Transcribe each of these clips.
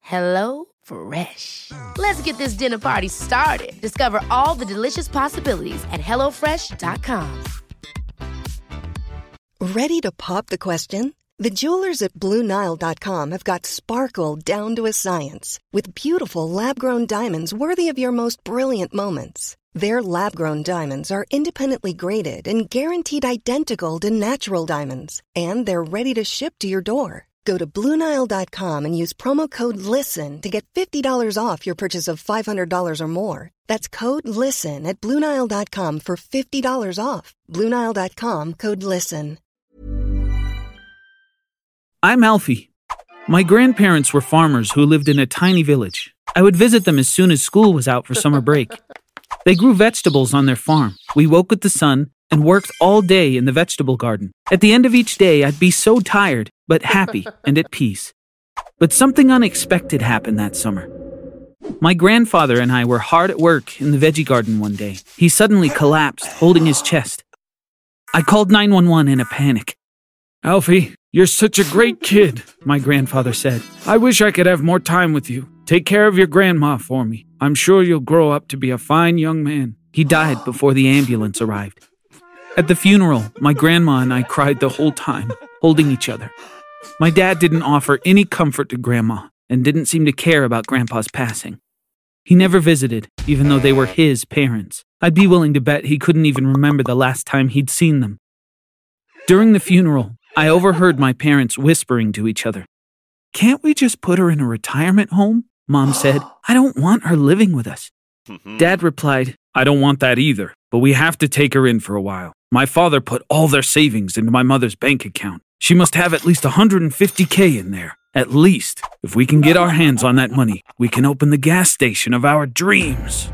Hello Fresh. Let's get this dinner party started. Discover all the delicious possibilities at hellofresh.com. Ready to pop the question? The jewelers at BlueNile.com have got sparkle down to a science with beautiful lab grown diamonds worthy of your most brilliant moments. Their lab grown diamonds are independently graded and guaranteed identical to natural diamonds, and they're ready to ship to your door. Go to BlueNile.com and use promo code LISTEN to get $50 off your purchase of $500 or more. That's code LISTEN at BlueNile.com for $50 off. BlueNile.com code LISTEN. I'm Alfie. My grandparents were farmers who lived in a tiny village. I would visit them as soon as school was out for summer break. They grew vegetables on their farm. We woke with the sun and worked all day in the vegetable garden. At the end of each day, I'd be so tired, but happy and at peace. But something unexpected happened that summer. My grandfather and I were hard at work in the veggie garden one day. He suddenly collapsed, holding his chest. I called 911 in a panic. Alfie, you're such a great kid, my grandfather said. I wish I could have more time with you. Take care of your grandma for me. I'm sure you'll grow up to be a fine young man. He died before the ambulance arrived. At the funeral, my grandma and I cried the whole time, holding each other. My dad didn't offer any comfort to grandma and didn't seem to care about grandpa's passing. He never visited, even though they were his parents. I'd be willing to bet he couldn't even remember the last time he'd seen them. During the funeral, I overheard my parents whispering to each other. Can't we just put her in a retirement home? Mom said. I don't want her living with us. Mm-hmm. Dad replied, I don't want that either, but we have to take her in for a while. My father put all their savings into my mother's bank account. She must have at least 150k in there. At least, if we can get our hands on that money, we can open the gas station of our dreams.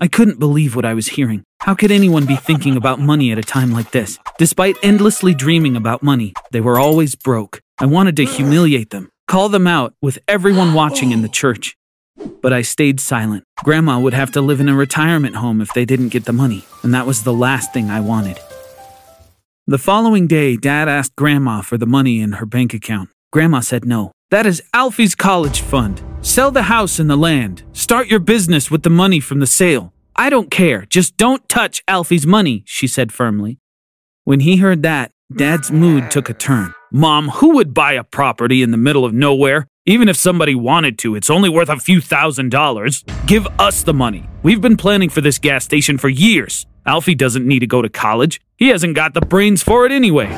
I couldn't believe what I was hearing. How could anyone be thinking about money at a time like this? Despite endlessly dreaming about money, they were always broke. I wanted to humiliate them, call them out with everyone watching in the church. But I stayed silent. Grandma would have to live in a retirement home if they didn't get the money, and that was the last thing I wanted. The following day, Dad asked Grandma for the money in her bank account. Grandma said no. That is Alfie's college fund. Sell the house and the land. Start your business with the money from the sale. I don't care. Just don't touch Alfie's money, she said firmly. When he heard that, Dad's mood took a turn. Mom, who would buy a property in the middle of nowhere? Even if somebody wanted to, it's only worth a few thousand dollars. Give us the money. We've been planning for this gas station for years. Alfie doesn't need to go to college. He hasn't got the brains for it anyway.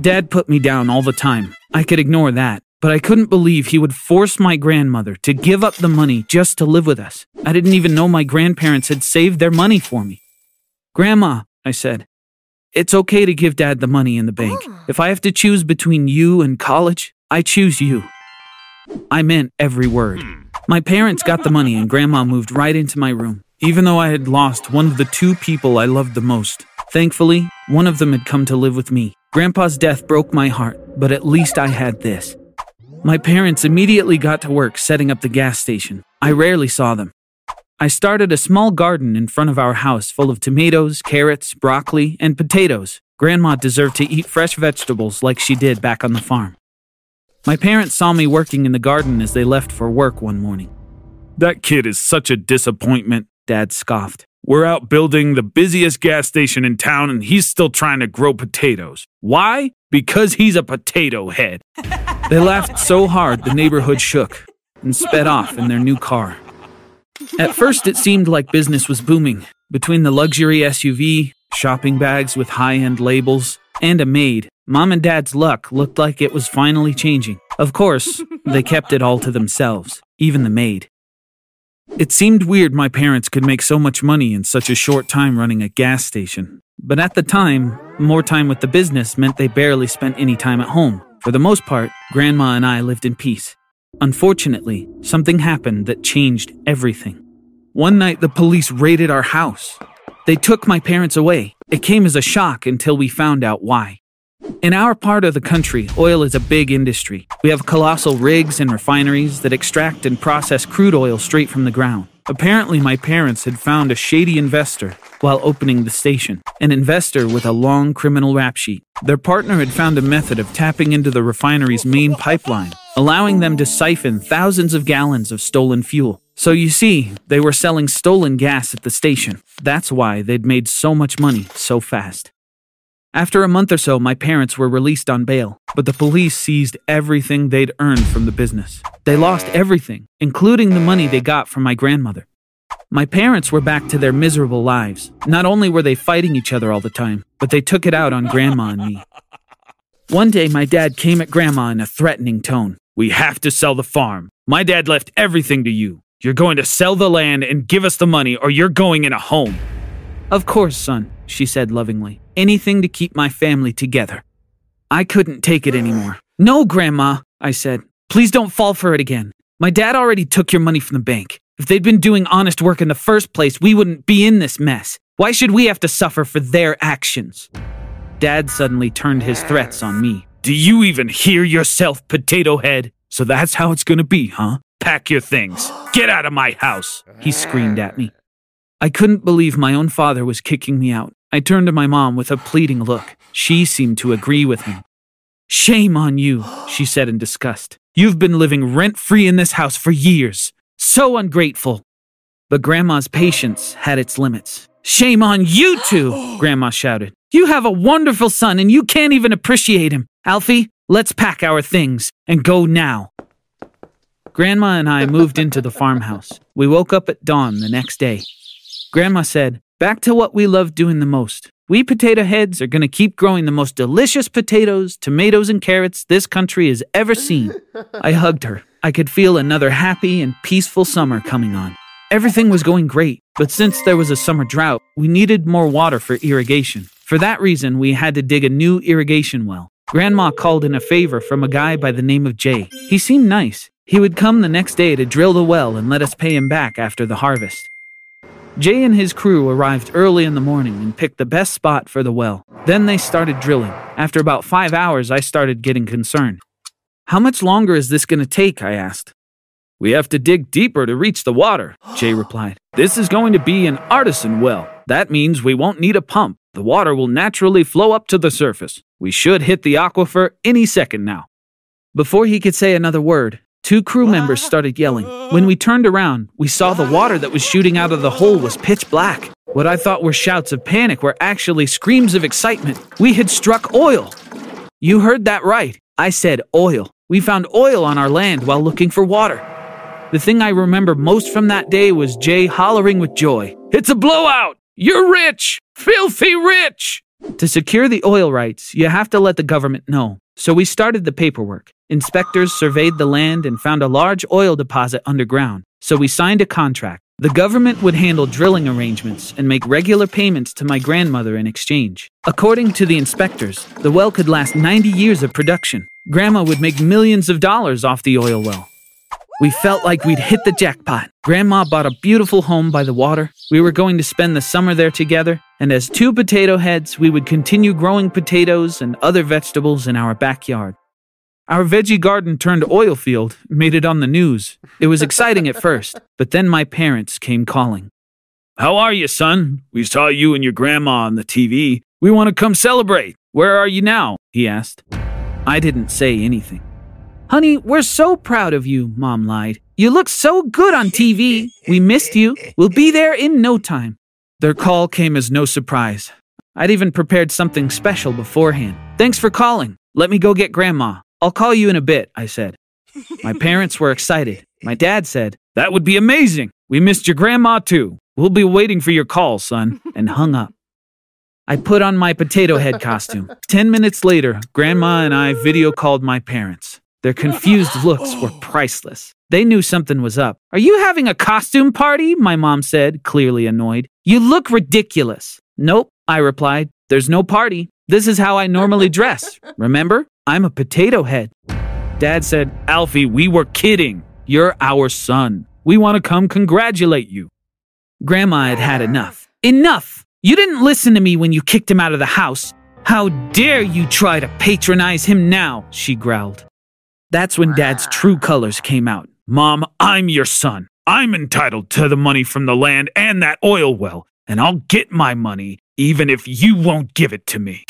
Dad put me down all the time. I could ignore that, but I couldn't believe he would force my grandmother to give up the money just to live with us. I didn't even know my grandparents had saved their money for me. Grandma, I said, it's okay to give dad the money in the bank. Oh. If I have to choose between you and college, I choose you. I meant every word. Hmm. My parents got the money and grandma moved right into my room, even though I had lost one of the two people I loved the most. Thankfully, one of them had come to live with me. Grandpa's death broke my heart, but at least I had this. My parents immediately got to work setting up the gas station. I rarely saw them. I started a small garden in front of our house full of tomatoes, carrots, broccoli, and potatoes. Grandma deserved to eat fresh vegetables like she did back on the farm. My parents saw me working in the garden as they left for work one morning. That kid is such a disappointment, Dad scoffed. We're out building the busiest gas station in town and he's still trying to grow potatoes. Why? Because he's a potato head. They laughed so hard the neighborhood shook. and sped off in their new car. At first, it seemed like business was booming. Between the luxury SUV, shopping bags with high end labels, and a maid, mom and dad's luck looked like it was finally changing. Of course, they kept it all to themselves, even the maid. It seemed weird my parents could make so much money in such a short time running a gas station. But at the time, more time with the business meant they barely spent any time at home. For the most part, Grandma and I lived in peace. Unfortunately, something happened that changed everything. One night, the police raided our house. They took my parents away. It came as a shock until we found out why. In our part of the country, oil is a big industry. We have colossal rigs and refineries that extract and process crude oil straight from the ground. Apparently, my parents had found a shady investor while opening the station, an investor with a long criminal rap sheet. Their partner had found a method of tapping into the refinery's main pipeline, allowing them to siphon thousands of gallons of stolen fuel. So you see, they were selling stolen gas at the station. That's why they'd made so much money so fast. After a month or so, my parents were released on bail, but the police seized everything they'd earned from the business. They lost everything, including the money they got from my grandmother. My parents were back to their miserable lives. Not only were they fighting each other all the time, but they took it out on Grandma and me. One day, my dad came at Grandma in a threatening tone. We have to sell the farm. My dad left everything to you. You're going to sell the land and give us the money, or you're going in a home. Of course, son, she said lovingly. Anything to keep my family together. I couldn't take it anymore. No, Grandma, I said. Please don't fall for it again. My dad already took your money from the bank. If they'd been doing honest work in the first place, we wouldn't be in this mess. Why should we have to suffer for their actions? Dad suddenly turned his threats on me. Do you even hear yourself, potato head? So that's how it's gonna be, huh? Pack your things. Get out of my house, he screamed at me. I couldn't believe my own father was kicking me out. I turned to my mom with a pleading look. She seemed to agree with me. Shame on you, she said in disgust. You've been living rent free in this house for years. So ungrateful. But Grandma's patience had its limits. Shame on you two, Grandma shouted. You have a wonderful son and you can't even appreciate him. Alfie, let's pack our things and go now. Grandma and I moved into the farmhouse. We woke up at dawn the next day. Grandma said, Back to what we love doing the most. We potato heads are going to keep growing the most delicious potatoes, tomatoes, and carrots this country has ever seen. I hugged her. I could feel another happy and peaceful summer coming on. Everything was going great, but since there was a summer drought, we needed more water for irrigation. For that reason, we had to dig a new irrigation well. Grandma called in a favor from a guy by the name of Jay. He seemed nice. He would come the next day to drill the well and let us pay him back after the harvest. Jay and his crew arrived early in the morning and picked the best spot for the well. Then they started drilling. After about five hours, I started getting concerned. How much longer is this going to take? I asked. We have to dig deeper to reach the water, Jay replied. This is going to be an artesian well. That means we won't need a pump. The water will naturally flow up to the surface. We should hit the aquifer any second now. Before he could say another word, Two crew members started yelling. When we turned around, we saw the water that was shooting out of the hole was pitch black. What I thought were shouts of panic were actually screams of excitement. We had struck oil. You heard that right. I said oil. We found oil on our land while looking for water. The thing I remember most from that day was Jay hollering with joy. It's a blowout! You're rich! Filthy rich! To secure the oil rights, you have to let the government know. So we started the paperwork. Inspectors surveyed the land and found a large oil deposit underground. So we signed a contract. The government would handle drilling arrangements and make regular payments to my grandmother in exchange. According to the inspectors, the well could last 90 years of production. Grandma would make millions of dollars off the oil well. We felt like we'd hit the jackpot. Grandma bought a beautiful home by the water. We were going to spend the summer there together, and as two potato heads, we would continue growing potatoes and other vegetables in our backyard. Our veggie garden turned oil field made it on the news. It was exciting at first, but then my parents came calling. How are you, son? We saw you and your grandma on the TV. We want to come celebrate. Where are you now? He asked. I didn't say anything. Honey, we're so proud of you, Mom lied. You look so good on TV. We missed you. We'll be there in no time. Their call came as no surprise. I'd even prepared something special beforehand. Thanks for calling. Let me go get Grandma. I'll call you in a bit, I said. My parents were excited. My dad said, That would be amazing. We missed your grandma too. We'll be waiting for your call, son, and hung up. I put on my potato head costume. Ten minutes later, Grandma and I video called my parents. Their confused looks were oh. priceless. They knew something was up. Are you having a costume party? My mom said, clearly annoyed. You look ridiculous. Nope, I replied. There's no party. This is how I normally dress. Remember? I'm a potato head. Dad said, Alfie, we were kidding. You're our son. We want to come congratulate you. Grandma had had enough. Enough! You didn't listen to me when you kicked him out of the house. How dare you try to patronize him now? She growled. That's when Dad's true colors came out. Mom, I'm your son. I'm entitled to the money from the land and that oil well, and I'll get my money even if you won't give it to me.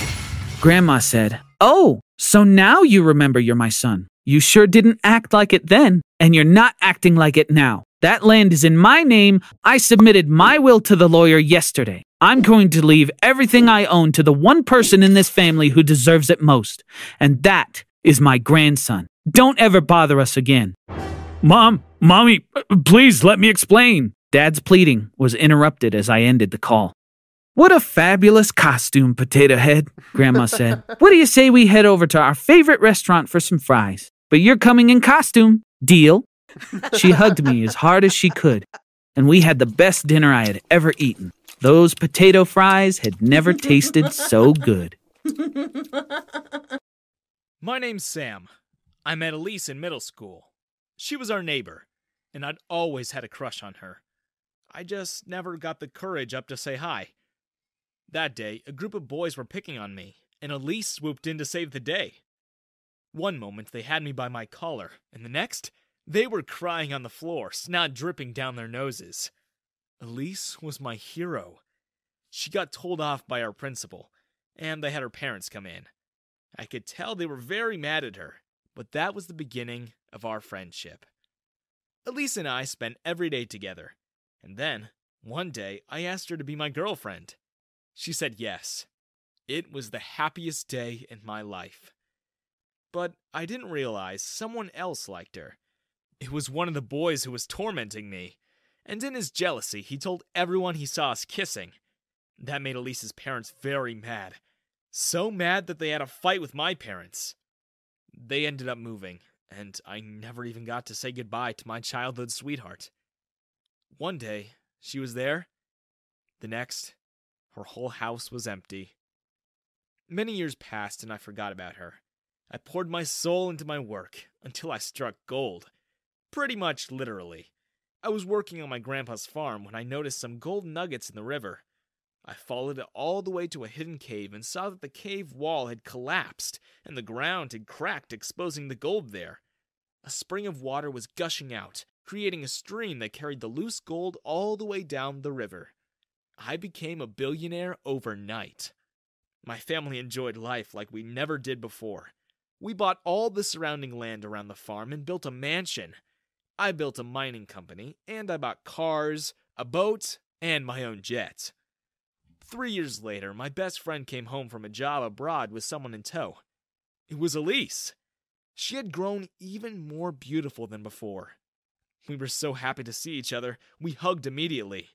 Grandma said, Oh, so now you remember you're my son. You sure didn't act like it then, and you're not acting like it now. That land is in my name. I submitted my will to the lawyer yesterday. I'm going to leave everything I own to the one person in this family who deserves it most, and that is my grandson. Don't ever bother us again. Mom, Mommy, please let me explain. Dad's pleading was interrupted as I ended the call. What a fabulous costume, Potato Head, Grandma said. what do you say we head over to our favorite restaurant for some fries? But you're coming in costume. Deal? She hugged me as hard as she could, and we had the best dinner I had ever eaten. Those potato fries had never tasted so good. My name's Sam. I met Elise in middle school. She was our neighbor, and I'd always had a crush on her. I just never got the courage up to say hi. That day, a group of boys were picking on me, and Elise swooped in to save the day. One moment they had me by my collar, and the next, they were crying on the floor, snot dripping down their noses. Elise was my hero. She got told off by our principal, and they had her parents come in. I could tell they were very mad at her, but that was the beginning of our friendship. Elise and I spent every day together, and then, one day, I asked her to be my girlfriend. She said yes. It was the happiest day in my life. But I didn't realize someone else liked her. It was one of the boys who was tormenting me, and in his jealousy, he told everyone he saw us kissing. That made Elise's parents very mad. So mad that they had a fight with my parents. They ended up moving, and I never even got to say goodbye to my childhood sweetheart. One day, she was there. The next, her whole house was empty. Many years passed, and I forgot about her. I poured my soul into my work until I struck gold. Pretty much literally. I was working on my grandpa's farm when I noticed some gold nuggets in the river. I followed it all the way to a hidden cave and saw that the cave wall had collapsed and the ground had cracked, exposing the gold there. A spring of water was gushing out, creating a stream that carried the loose gold all the way down the river. I became a billionaire overnight. My family enjoyed life like we never did before. We bought all the surrounding land around the farm and built a mansion. I built a mining company, and I bought cars, a boat, and my own jet. Three years later, my best friend came home from a job abroad with someone in tow. It was Elise. She had grown even more beautiful than before. We were so happy to see each other, we hugged immediately.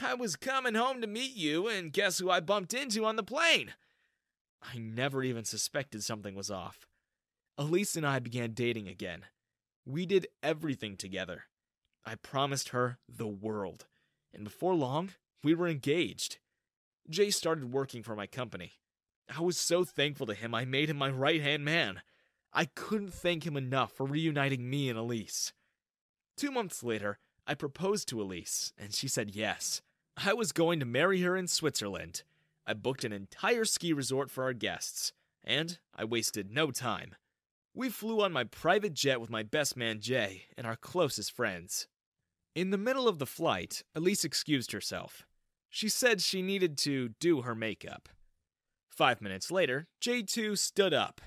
I was coming home to meet you, and guess who I bumped into on the plane? I never even suspected something was off. Elise and I began dating again. We did everything together. I promised her the world, and before long, we were engaged. Jay started working for my company. I was so thankful to him, I made him my right hand man. I couldn't thank him enough for reuniting me and Elise. Two months later, I proposed to Elise, and she said yes. I was going to marry her in Switzerland. I booked an entire ski resort for our guests, and I wasted no time. We flew on my private jet with my best man Jay and our closest friends. In the middle of the flight, Elise excused herself. She said she needed to do her makeup. Five minutes later, Jay too stood up.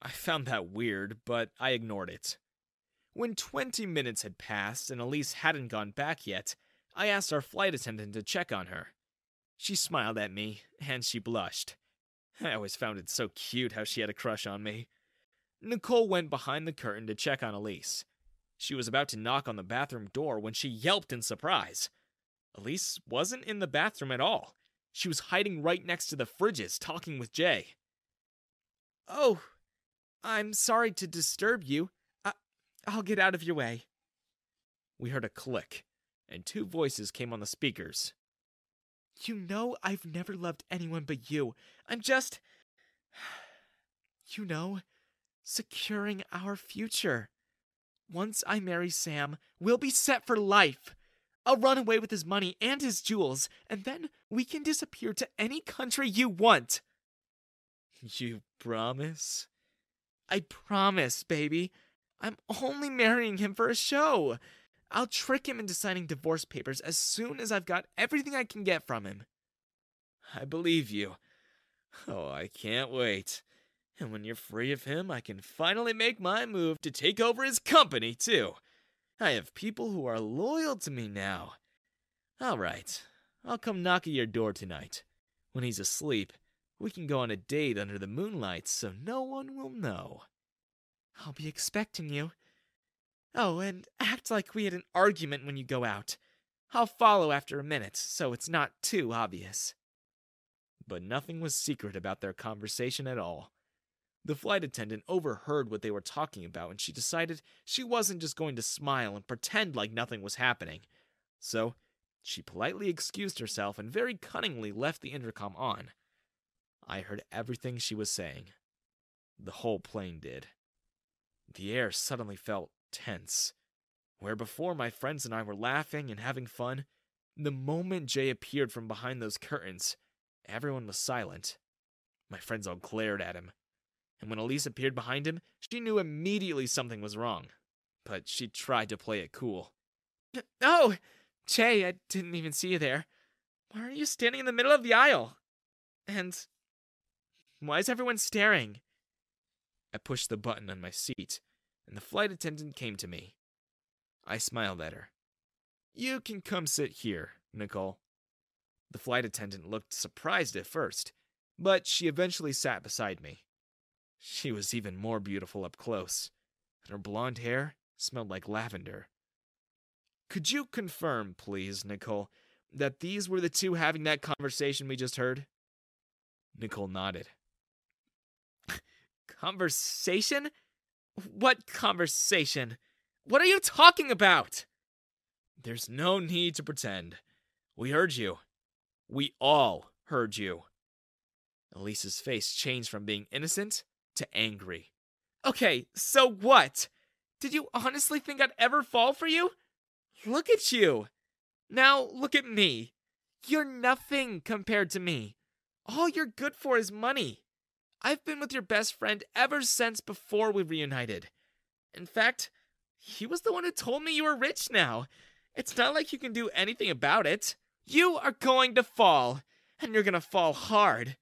I found that weird, but I ignored it. When 20 minutes had passed and Elise hadn't gone back yet, I asked our flight attendant to check on her. She smiled at me, and she blushed. I always found it so cute how she had a crush on me. Nicole went behind the curtain to check on Elise. She was about to knock on the bathroom door when she yelped in surprise. Elise wasn't in the bathroom at all. She was hiding right next to the fridges, talking with Jay. Oh, I'm sorry to disturb you. I- I'll get out of your way. We heard a click, and two voices came on the speakers. You know I've never loved anyone but you. I'm just. You know, securing our future. Once I marry Sam, we'll be set for life. I'll run away with his money and his jewels, and then we can disappear to any country you want. You promise? I promise, baby. I'm only marrying him for a show. I'll trick him into signing divorce papers as soon as I've got everything I can get from him. I believe you. Oh, I can't wait. And when you're free of him, I can finally make my move to take over his company, too. I have people who are loyal to me now. All right, I'll come knock at your door tonight. When he's asleep, we can go on a date under the moonlight so no one will know. I'll be expecting you. Oh, and act like we had an argument when you go out. I'll follow after a minute, so it's not too obvious. But nothing was secret about their conversation at all. The flight attendant overheard what they were talking about, and she decided she wasn't just going to smile and pretend like nothing was happening. So, she politely excused herself and very cunningly left the intercom on. I heard everything she was saying. The whole plane did. The air suddenly felt tense. Where before my friends and I were laughing and having fun, the moment Jay appeared from behind those curtains, everyone was silent. My friends all glared at him, and when Elise appeared behind him, she knew immediately something was wrong. But she tried to play it cool. Oh, Jay, I didn't even see you there. Why are you standing in the middle of the aisle? And why is everyone staring? I pushed the button on my seat, and the flight attendant came to me. I smiled at her. You can come sit here, Nicole. The flight attendant looked surprised at first, but she eventually sat beside me. She was even more beautiful up close, and her blonde hair smelled like lavender. Could you confirm, please, Nicole, that these were the two having that conversation we just heard? Nicole nodded. conversation? What conversation? What are you talking about? There's no need to pretend. We heard you. We all heard you. Elise's face changed from being innocent to angry. Okay, so what? Did you honestly think I'd ever fall for you? Look at you. Now look at me. You're nothing compared to me. All you're good for is money. I've been with your best friend ever since before we reunited. In fact, he was the one who told me you were rich now. It's not like you can do anything about it. You are going to fall, and you're going to fall hard.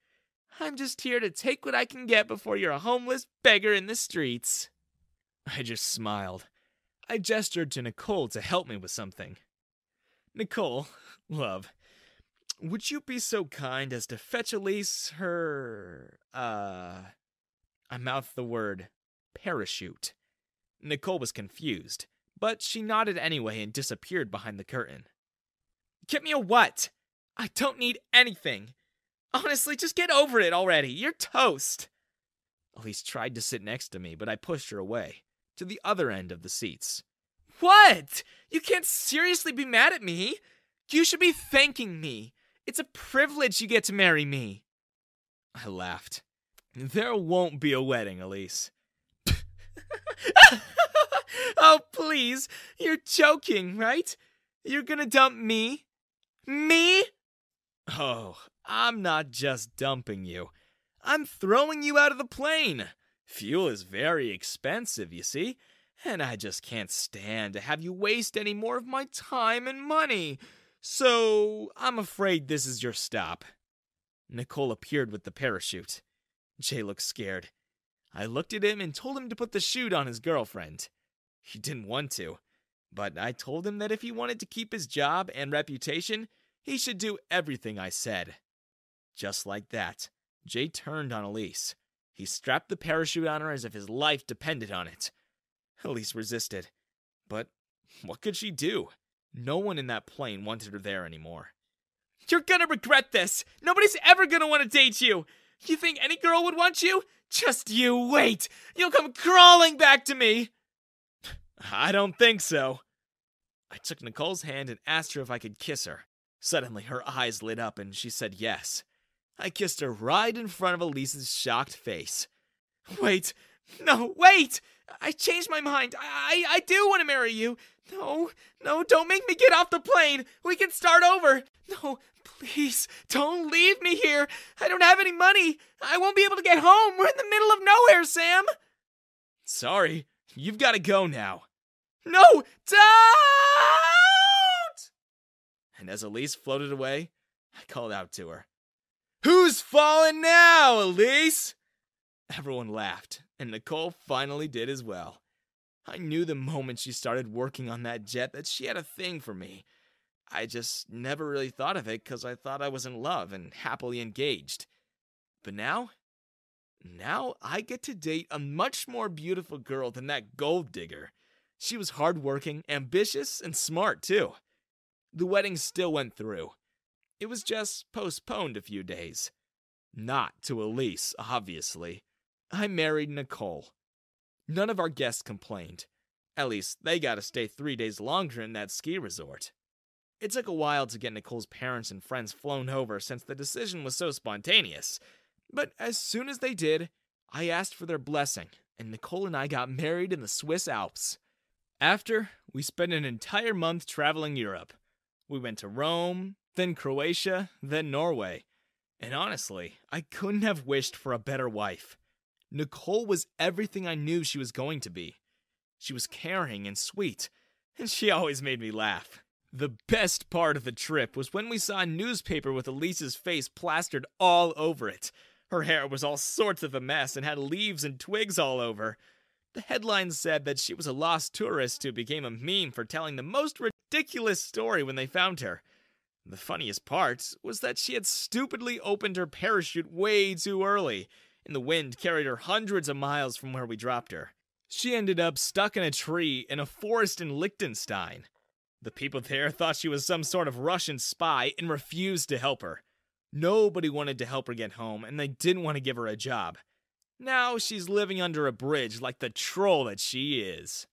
I'm just here to take what I can get before you're a homeless beggar in the streets. I just smiled. I gestured to Nicole to help me with something. Nicole, love, would you be so kind as to fetch Elise her, uh. I mouthed the word parachute. Nicole was confused, but she nodded anyway and disappeared behind the curtain. Get me a what? I don't need anything. Honestly, just get over it already. You're toast. Oh, Elise tried to sit next to me, but I pushed her away, to the other end of the seats. What? You can't seriously be mad at me. You should be thanking me. It's a privilege you get to marry me. I laughed. There won't be a wedding, Elise. oh, please. You're joking, right? You're gonna dump me? Me? Oh, I'm not just dumping you. I'm throwing you out of the plane. Fuel is very expensive, you see, and I just can't stand to have you waste any more of my time and money. So I'm afraid this is your stop. Nicole appeared with the parachute. Jay looked scared. I looked at him and told him to put the chute on his girlfriend. He didn't want to, but I told him that if he wanted to keep his job and reputation, he should do everything I said. Just like that, Jay turned on Elise. He strapped the parachute on her as if his life depended on it. Elise resisted. But what could she do? No one in that plane wanted her there anymore. You're gonna regret this. Nobody's ever gonna want to date you. You think any girl would want you? Just you wait. You'll come crawling back to me. I don't think so. I took Nicole's hand and asked her if I could kiss her. Suddenly, her eyes lit up and she said yes. I kissed her right in front of Elise's shocked face. Wait, no, wait! I changed my mind. I, I do want to marry you. No, no, don't make me get off the plane. We can start over. No, please, don't leave me here. I don't have any money. I won't be able to get home. We're in the middle of nowhere, Sam. Sorry, you've got to go now. No, don't! And as Elise floated away, I called out to her. Who's falling now, Elise? Everyone laughed, and Nicole finally did as well. I knew the moment she started working on that jet that she had a thing for me. I just never really thought of it because I thought I was in love and happily engaged. But now, now I get to date a much more beautiful girl than that gold digger. She was hardworking, ambitious, and smart too. The wedding still went through. It was just postponed a few days. Not to Elise, obviously. I married Nicole. None of our guests complained. At least, they got to stay three days longer in that ski resort. It took a while to get Nicole's parents and friends flown over since the decision was so spontaneous. But as soon as they did, I asked for their blessing, and Nicole and I got married in the Swiss Alps. After, we spent an entire month traveling Europe. We went to Rome, then Croatia, then Norway. And honestly, I couldn't have wished for a better wife. Nicole was everything I knew she was going to be. She was caring and sweet, and she always made me laugh. The best part of the trip was when we saw a newspaper with Elise's face plastered all over it. Her hair was all sorts of a mess and had leaves and twigs all over. The headline said that she was a lost tourist who became a meme for telling the most ridiculous story when they found her. The funniest part was that she had stupidly opened her parachute way too early, and the wind carried her hundreds of miles from where we dropped her. She ended up stuck in a tree in a forest in Liechtenstein. The people there thought she was some sort of Russian spy and refused to help her. Nobody wanted to help her get home, and they didn't want to give her a job. Now she's living under a bridge like the troll that she is.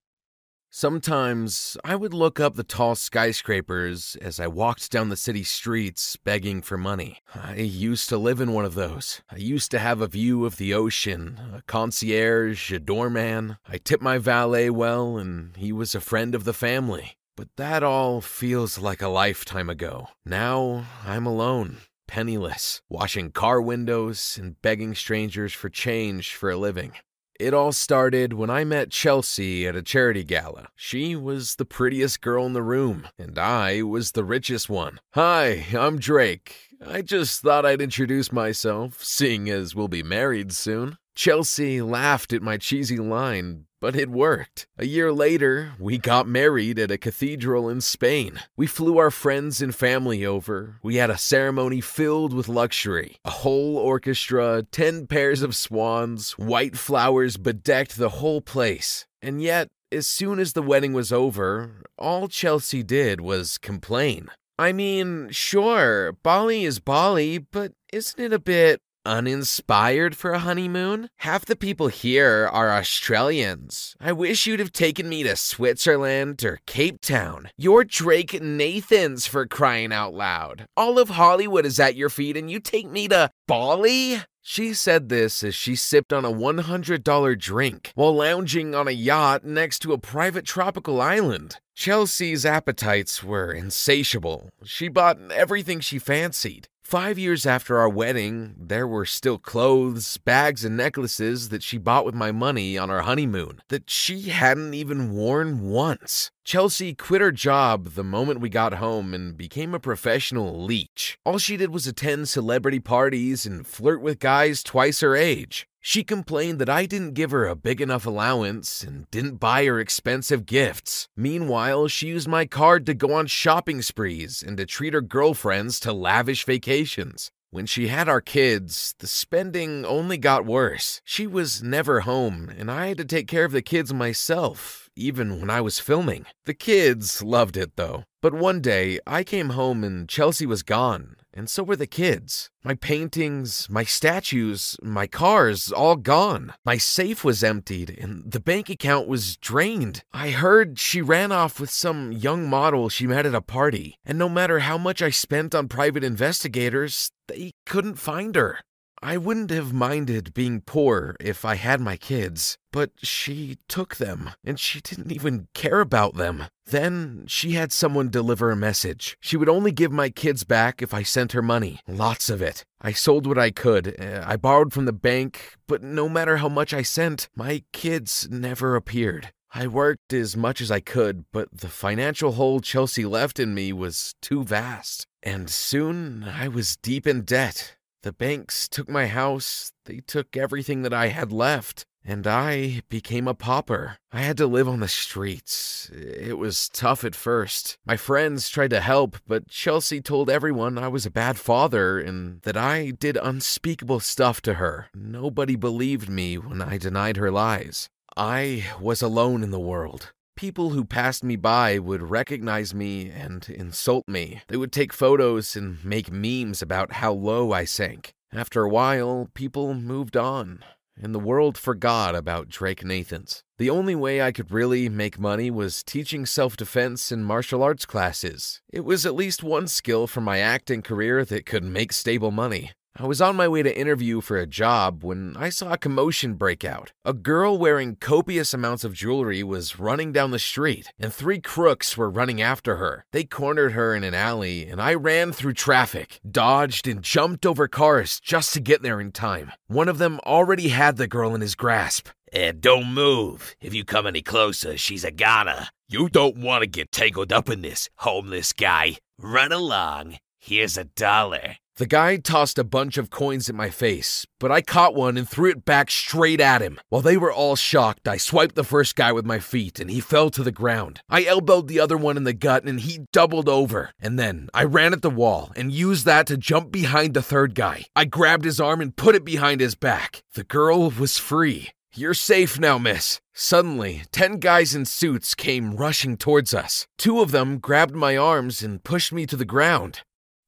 Sometimes I would look up the tall skyscrapers as I walked down the city streets begging for money. I used to live in one of those. I used to have a view of the ocean, a concierge, a doorman. I tipped my valet well, and he was a friend of the family. But that all feels like a lifetime ago. Now I'm alone, penniless, washing car windows and begging strangers for change for a living. It all started when I met Chelsea at a charity gala. She was the prettiest girl in the room, and I was the richest one. Hi, I'm Drake. I just thought I'd introduce myself, seeing as we'll be married soon. Chelsea laughed at my cheesy line, but it worked. A year later, we got married at a cathedral in Spain. We flew our friends and family over. We had a ceremony filled with luxury. A whole orchestra, 10 pairs of swans, white flowers bedecked the whole place. And yet, as soon as the wedding was over, all Chelsea did was complain. I mean, sure, Bali is Bali, but isn't it a bit uninspired for a honeymoon? Half the people here are Australians. I wish you'd have taken me to Switzerland or Cape Town. You're Drake Nathans for crying out loud. All of Hollywood is at your feet and you take me to Bali? She said this as she sipped on a $100 drink while lounging on a yacht next to a private tropical island. Chelsea's appetites were insatiable. She bought everything she fancied. Five years after our wedding, there were still clothes, bags, and necklaces that she bought with my money on our honeymoon that she hadn't even worn once. Chelsea quit her job the moment we got home and became a professional leech. All she did was attend celebrity parties and flirt with guys twice her age. She complained that I didn't give her a big enough allowance and didn't buy her expensive gifts. Meanwhile, she used my card to go on shopping sprees and to treat her girlfriends to lavish vacations. When she had our kids, the spending only got worse. She was never home, and I had to take care of the kids myself, even when I was filming. The kids loved it though. But one day, I came home and Chelsea was gone, and so were the kids. My paintings, my statues, my cars, all gone. My safe was emptied, and the bank account was drained. I heard she ran off with some young model she met at a party, and no matter how much I spent on private investigators, they couldn't find her. I wouldn't have minded being poor if I had my kids, but she took them, and she didn't even care about them. Then she had someone deliver a message. She would only give my kids back if I sent her money, lots of it. I sold what I could. Uh, I borrowed from the bank, but no matter how much I sent, my kids never appeared. I worked as much as I could, but the financial hole Chelsea left in me was too vast. And soon I was deep in debt. The banks took my house, they took everything that I had left, and I became a pauper. I had to live on the streets. It was tough at first. My friends tried to help, but Chelsea told everyone I was a bad father and that I did unspeakable stuff to her. Nobody believed me when I denied her lies. I was alone in the world. People who passed me by would recognize me and insult me. They would take photos and make memes about how low I sank. After a while, people moved on, and the world forgot about Drake Nathans. The only way I could really make money was teaching self defense and martial arts classes. It was at least one skill from my acting career that could make stable money. I was on my way to interview for a job when I saw a commotion break out. A girl wearing copious amounts of jewelry was running down the street, and three crooks were running after her. They cornered her in an alley, and I ran through traffic, dodged, and jumped over cars just to get there in time. One of them already had the girl in his grasp. And don't move. If you come any closer, she's a goner. You don't want to get tangled up in this, homeless guy. Run along. Here's a dollar. The guy tossed a bunch of coins at my face, but I caught one and threw it back straight at him. While they were all shocked, I swiped the first guy with my feet and he fell to the ground. I elbowed the other one in the gut and he doubled over. And then I ran at the wall and used that to jump behind the third guy. I grabbed his arm and put it behind his back. The girl was free. You're safe now, miss. Suddenly, ten guys in suits came rushing towards us. Two of them grabbed my arms and pushed me to the ground.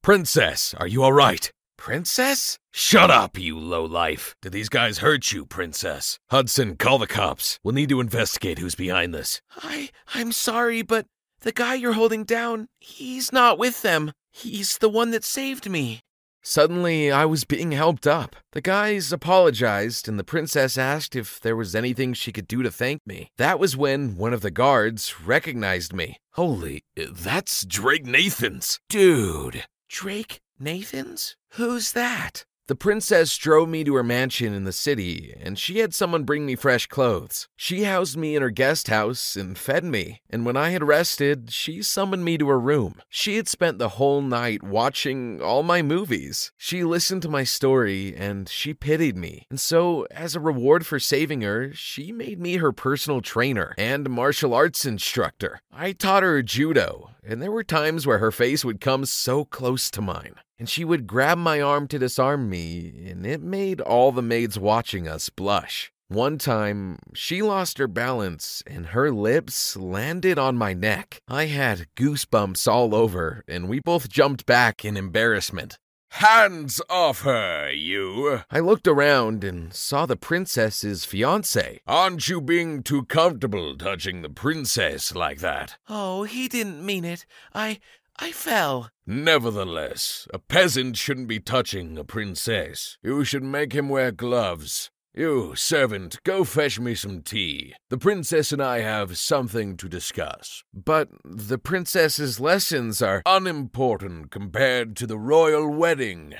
Princess, are you alright? Princess? Shut up, you lowlife. Did these guys hurt you, Princess? Hudson, call the cops. We'll need to investigate who's behind this. I I'm sorry, but the guy you're holding down, he's not with them. He's the one that saved me. Suddenly, I was being helped up. The guys apologized, and the princess asked if there was anything she could do to thank me. That was when one of the guards recognized me. Holy, that's Drake Nathans. Dude. Drake Nathans? Who's that? The princess drove me to her mansion in the city, and she had someone bring me fresh clothes. She housed me in her guest house and fed me, and when I had rested, she summoned me to her room. She had spent the whole night watching all my movies. She listened to my story, and she pitied me. And so, as a reward for saving her, she made me her personal trainer and martial arts instructor. I taught her judo, and there were times where her face would come so close to mine and she would grab my arm to disarm me, and it made all the maids watching us blush. One time, she lost her balance and her lips landed on my neck. I had goosebumps all over, and we both jumped back in embarrassment. Hands off her, you! I looked around and saw the princess's fiance. Aren't you being too comfortable touching the princess like that? Oh, he didn't mean it. I. I fell. Nevertheless, a peasant shouldn't be touching a princess. You should make him wear gloves. You, servant, go fetch me some tea. The princess and I have something to discuss. But the princess's lessons are unimportant compared to the royal wedding.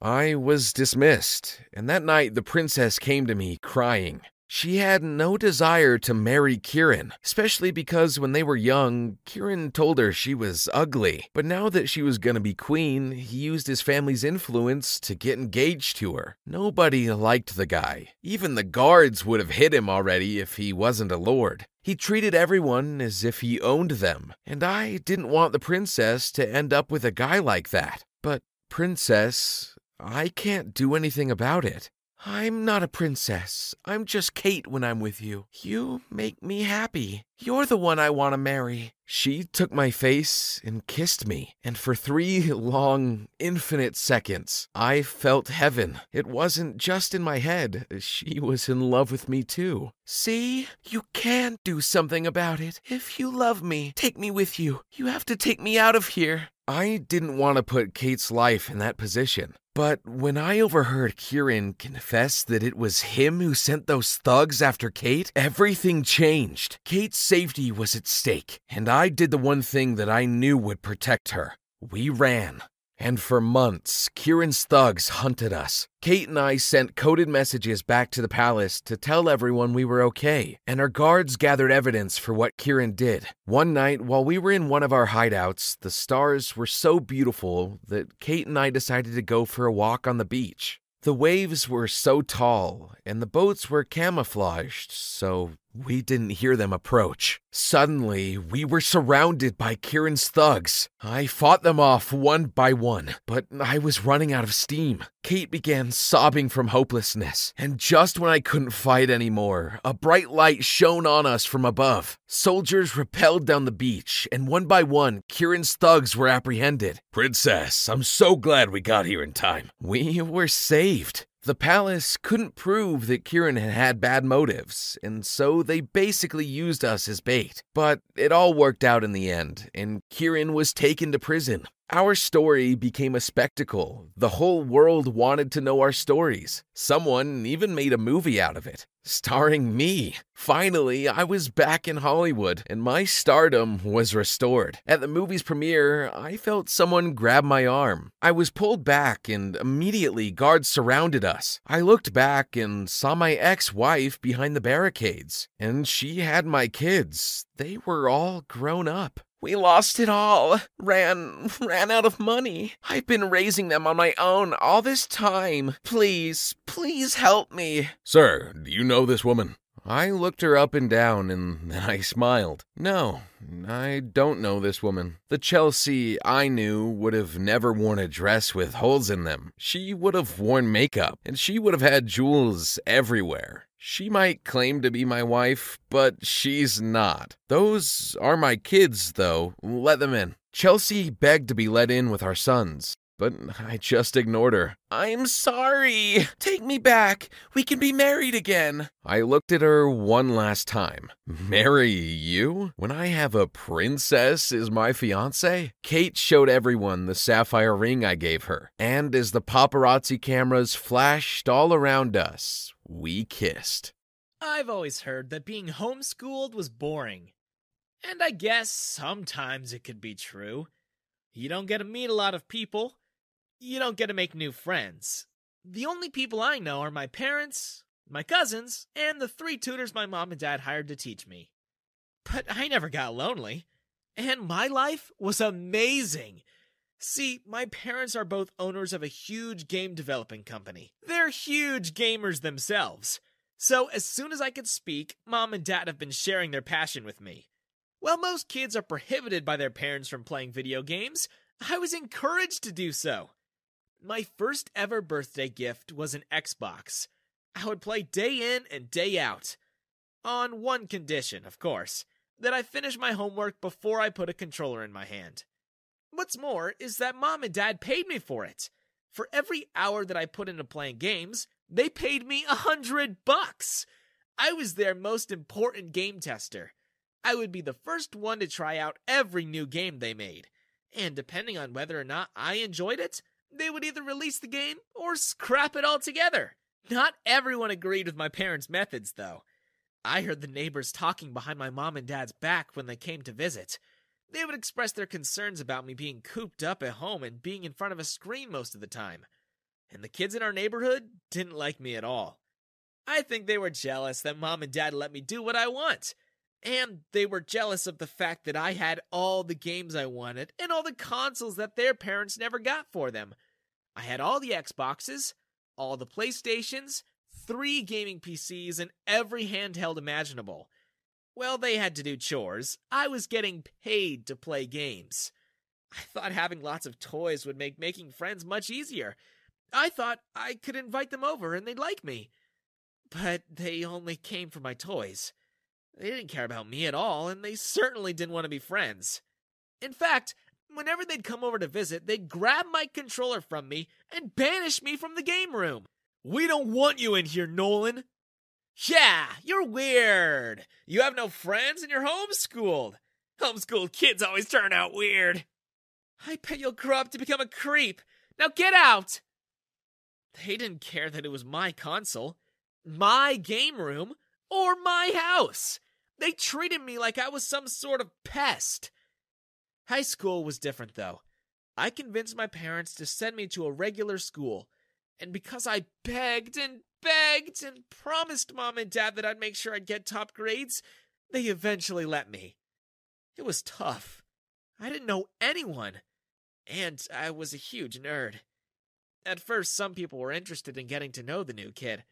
I was dismissed, and that night the princess came to me crying. She had no desire to marry Kieran, especially because when they were young, Kieran told her she was ugly. But now that she was gonna be queen, he used his family's influence to get engaged to her. Nobody liked the guy. Even the guards would have hit him already if he wasn't a lord. He treated everyone as if he owned them, and I didn't want the princess to end up with a guy like that. But, princess, I can't do anything about it. I'm not a princess. I'm just Kate when I'm with you. You make me happy. You're the one I want to marry. She took my face and kissed me, and for three long, infinite seconds, I felt heaven. It wasn't just in my head, she was in love with me too. See? You can do something about it. If you love me, take me with you. You have to take me out of here. I didn't want to put Kate's life in that position. But when I overheard Kieran confess that it was him who sent those thugs after Kate, everything changed. Kate's safety was at stake, and I did the one thing that I knew would protect her. We ran. And for months, Kieran's thugs hunted us. Kate and I sent coded messages back to the palace to tell everyone we were okay, and our guards gathered evidence for what Kieran did. One night, while we were in one of our hideouts, the stars were so beautiful that Kate and I decided to go for a walk on the beach. The waves were so tall, and the boats were camouflaged, so we didn't hear them approach. Suddenly, we were surrounded by Kieran's thugs. I fought them off one by one, but I was running out of steam. Kate began sobbing from hopelessness, and just when I couldn't fight anymore, a bright light shone on us from above. Soldiers repelled down the beach, and one by one, Kieran's thugs were apprehended. Princess, I'm so glad we got here in time. We were saved. The palace couldn't prove that Kieran had had bad motives, and so they basically used us as bait. But it all worked out in the end, and Kieran was taken to prison. Our story became a spectacle. The whole world wanted to know our stories. Someone even made a movie out of it, starring me. Finally, I was back in Hollywood, and my stardom was restored. At the movie's premiere, I felt someone grab my arm. I was pulled back, and immediately guards surrounded us. I looked back and saw my ex wife behind the barricades, and she had my kids. They were all grown up. We lost it all. Ran ran out of money. I've been raising them on my own all this time. Please, please help me. Sir, do you know this woman? I looked her up and down and then I smiled. No, I don't know this woman. The Chelsea I knew would have never worn a dress with holes in them. She would have worn makeup and she would have had jewels everywhere. She might claim to be my wife, but she's not. Those are my kids, though. Let them in. Chelsea begged to be let in with our sons, but I just ignored her. I'm sorry. Take me back. We can be married again. I looked at her one last time. Marry you? When I have a princess as my fiance? Kate showed everyone the sapphire ring I gave her, and as the paparazzi cameras flashed all around us, we kissed. I've always heard that being homeschooled was boring. And I guess sometimes it could be true. You don't get to meet a lot of people. You don't get to make new friends. The only people I know are my parents, my cousins, and the three tutors my mom and dad hired to teach me. But I never got lonely. And my life was amazing. See, my parents are both owners of a huge game developing company. They're huge gamers themselves. So, as soon as I could speak, mom and dad have been sharing their passion with me. While most kids are prohibited by their parents from playing video games, I was encouraged to do so. My first ever birthday gift was an Xbox. I would play day in and day out. On one condition, of course that I finish my homework before I put a controller in my hand. What's more is that mom and dad paid me for it. For every hour that I put into playing games, they paid me a hundred bucks. I was their most important game tester. I would be the first one to try out every new game they made. And depending on whether or not I enjoyed it, they would either release the game or scrap it altogether. Not everyone agreed with my parents' methods, though. I heard the neighbors talking behind my mom and dad's back when they came to visit. They would express their concerns about me being cooped up at home and being in front of a screen most of the time. And the kids in our neighborhood didn't like me at all. I think they were jealous that mom and dad let me do what I want. And they were jealous of the fact that I had all the games I wanted and all the consoles that their parents never got for them. I had all the Xboxes, all the PlayStations, three gaming PCs, and every handheld imaginable. Well, they had to do chores. I was getting paid to play games. I thought having lots of toys would make making friends much easier. I thought I could invite them over and they'd like me. But they only came for my toys. They didn't care about me at all, and they certainly didn't want to be friends. In fact, whenever they'd come over to visit, they'd grab my controller from me and banish me from the game room. We don't want you in here, Nolan. Yeah, you're weird. You have no friends and you're homeschooled. Homeschooled kids always turn out weird. I bet you'll grow up to become a creep. Now get out! They didn't care that it was my console, my game room, or my house. They treated me like I was some sort of pest. High school was different, though. I convinced my parents to send me to a regular school, and because I begged and begged and promised mom and dad that I'd make sure I'd get top grades, they eventually let me. It was tough. I didn't know anyone, and I was a huge nerd. At first, some people were interested in getting to know the new kid,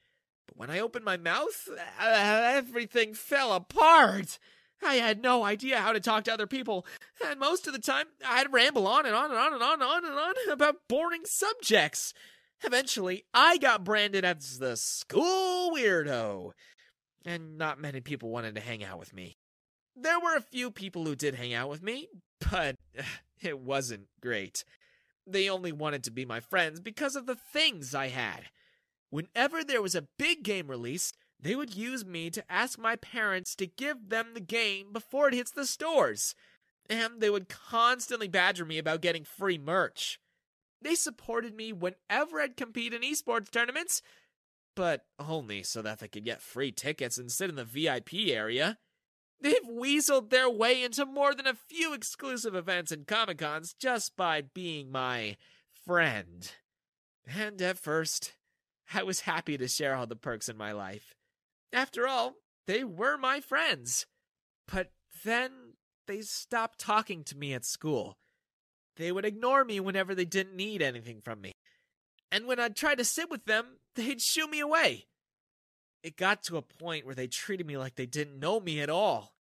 but when I opened my mouth, uh, everything fell apart. I had no idea how to talk to other people, and most of the time I'd ramble on and on and on and on and on and on about boring subjects. Eventually, I got branded as the school weirdo, and not many people wanted to hang out with me. There were a few people who did hang out with me, but it wasn't great. They only wanted to be my friends because of the things I had. Whenever there was a big game release, they would use me to ask my parents to give them the game before it hits the stores. And they would constantly badger me about getting free merch. They supported me whenever I'd compete in esports tournaments, but only so that they could get free tickets and sit in the VIP area. They've weaseled their way into more than a few exclusive events and Comic Cons just by being my friend. And at first, I was happy to share all the perks in my life. After all, they were my friends. But then they stopped talking to me at school. They would ignore me whenever they didn't need anything from me. And when I'd try to sit with them, they'd shoo me away. It got to a point where they treated me like they didn't know me at all.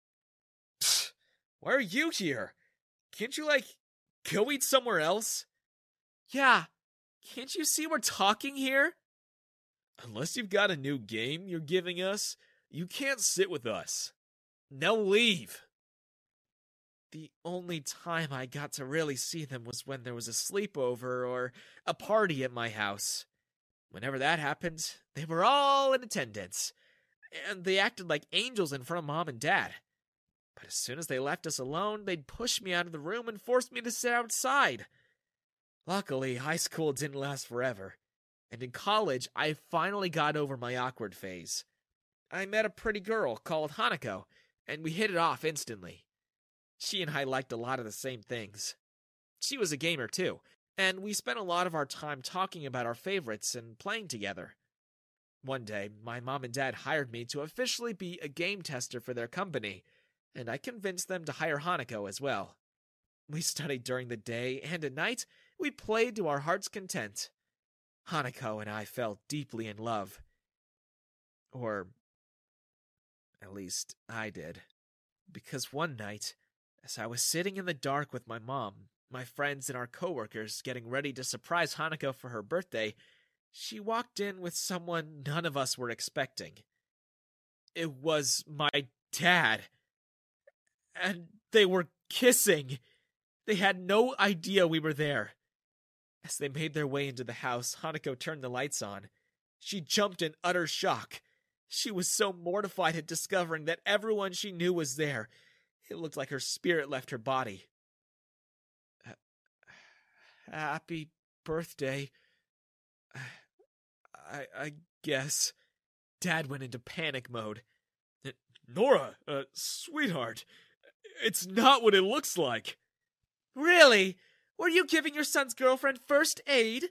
Why are you here? Can't you, like, go eat somewhere else? Yeah, can't you see we're talking here? Unless you've got a new game you're giving us, you can't sit with us. Now leave. The only time I got to really see them was when there was a sleepover or a party at my house. Whenever that happened, they were all in attendance, and they acted like angels in front of mom and dad. But as soon as they left us alone, they'd push me out of the room and force me to sit outside. Luckily, high school didn't last forever, and in college, I finally got over my awkward phase. I met a pretty girl called Hanako, and we hit it off instantly. She and I liked a lot of the same things. She was a gamer too, and we spent a lot of our time talking about our favorites and playing together. One day, my mom and dad hired me to officially be a game tester for their company, and I convinced them to hire Hanako as well. We studied during the day, and at night, we played to our heart's content. Hanako and I fell deeply in love. Or, at least, I did. Because one night, as I was sitting in the dark with my mom, my friends, and our coworkers getting ready to surprise Hanako for her birthday, she walked in with someone none of us were expecting. It was my dad. And they were kissing. They had no idea we were there. As they made their way into the house, Hanako turned the lights on. She jumped in utter shock. She was so mortified at discovering that everyone she knew was there, it looked like her spirit left her body. Happy birthday. I I guess. Dad went into panic mode. Nora, uh, sweetheart, it's not what it looks like. Really? Were you giving your son's girlfriend first aid?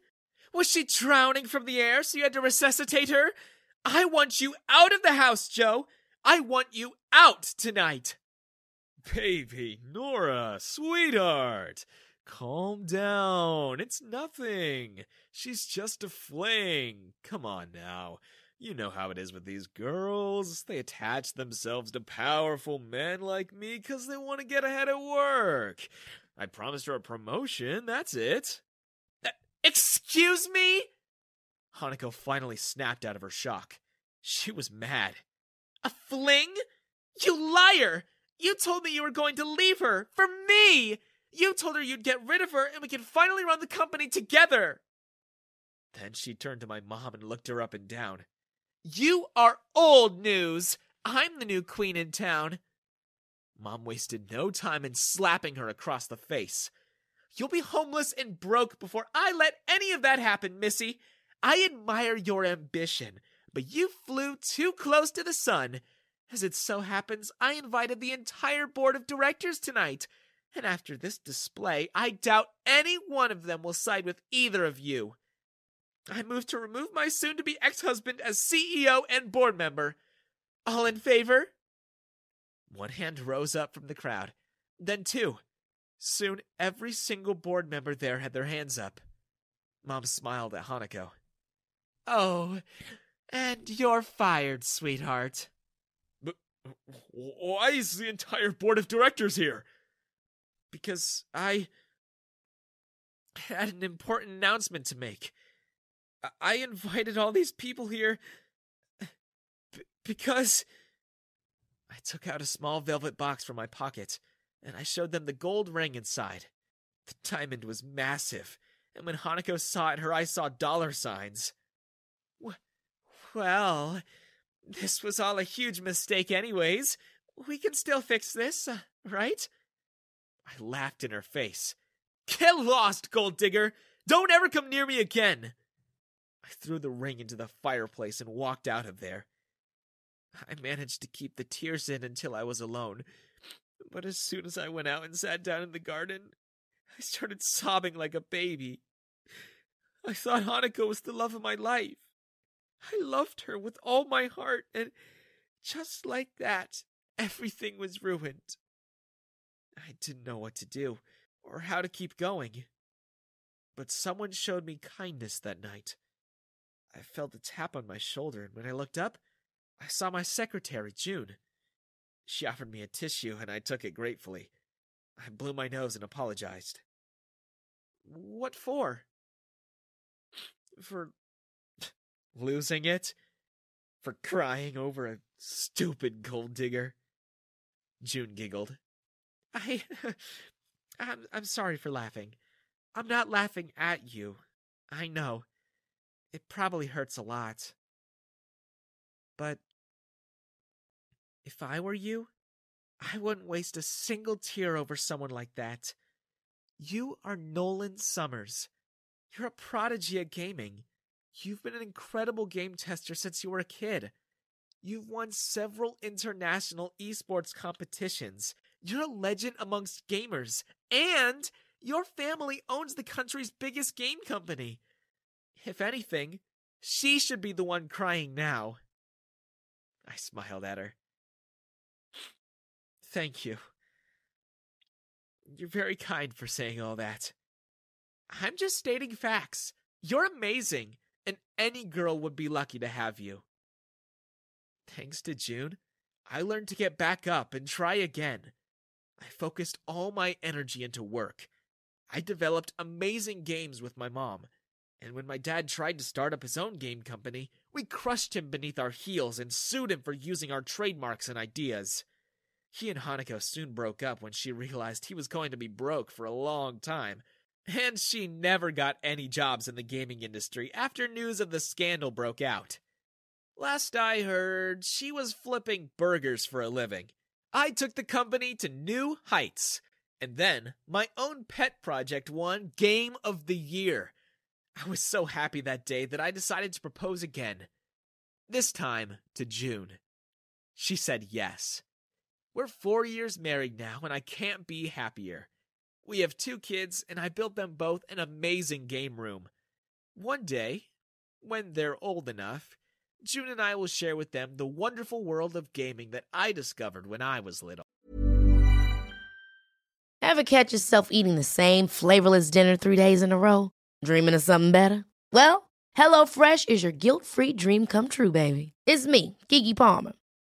Was she drowning from the air so you had to resuscitate her? I want you out of the house, Joe. I want you out tonight. Baby, Nora, sweetheart, calm down. It's nothing. She's just a fling. Come on now. You know how it is with these girls. They attach themselves to powerful men like me because they want to get ahead at work. I promised her a promotion, that's it. Uh, excuse me? Hanako finally snapped out of her shock. She was mad. A fling? You liar! You told me you were going to leave her for me! You told her you'd get rid of her and we could finally run the company together! Then she turned to my mom and looked her up and down. You are old news! I'm the new queen in town. Mom wasted no time in slapping her across the face. You'll be homeless and broke before I let any of that happen, Missy. I admire your ambition, but you flew too close to the sun. As it so happens, I invited the entire board of directors tonight, and after this display, I doubt any one of them will side with either of you. I move to remove my soon to be ex husband as CEO and board member. All in favor? One hand rose up from the crowd, then two. Soon every single board member there had their hands up. Mom smiled at Hanako. Oh, and you're fired, sweetheart. Why is the entire board of directors here? Because I had an important announcement to make. I invited all these people here b- because I took out a small velvet box from my pocket and I showed them the gold ring inside. The diamond was massive, and when Hanako saw it, her eyes saw dollar signs. Well, this was all a huge mistake, anyways. We can still fix this, uh, right? I laughed in her face. Get lost, gold digger! Don't ever come near me again! I threw the ring into the fireplace and walked out of there. I managed to keep the tears in until I was alone, but as soon as I went out and sat down in the garden, I started sobbing like a baby. I thought Hanako was the love of my life. I loved her with all my heart, and just like that, everything was ruined. I didn't know what to do or how to keep going. But someone showed me kindness that night. I felt a tap on my shoulder, and when I looked up, I saw my secretary, June. She offered me a tissue, and I took it gratefully. I blew my nose and apologized. What for? For losing it? For crying over a stupid gold digger? June giggled. I. I'm, I'm sorry for laughing. I'm not laughing at you. I know. It probably hurts a lot. But if I were you, I wouldn't waste a single tear over someone like that. You are Nolan Summers. You're a prodigy at gaming. You've been an incredible game tester since you were a kid. You've won several international esports competitions. You're a legend amongst gamers. And your family owns the country's biggest game company. If anything, she should be the one crying now. I smiled at her. Thank you. You're very kind for saying all that. I'm just stating facts. You're amazing, and any girl would be lucky to have you. Thanks to June, I learned to get back up and try again. I focused all my energy into work. I developed amazing games with my mom, and when my dad tried to start up his own game company, we crushed him beneath our heels and sued him for using our trademarks and ideas. He and Hanako soon broke up when she realized he was going to be broke for a long time, and she never got any jobs in the gaming industry after news of the scandal broke out. Last I heard, she was flipping burgers for a living. I took the company to new heights. And then, my own pet project won Game of the Year. I was so happy that day that I decided to propose again. This time to June. She said yes. We're four years married now, and I can't be happier. We have two kids, and I built them both an amazing game room. One day, when they're old enough, June and I will share with them the wonderful world of gaming that I discovered when I was little. Ever catch yourself eating the same flavorless dinner three days in a row? Dreaming of something better? Well, HelloFresh is your guilt free dream come true, baby. It's me, Keke Palmer.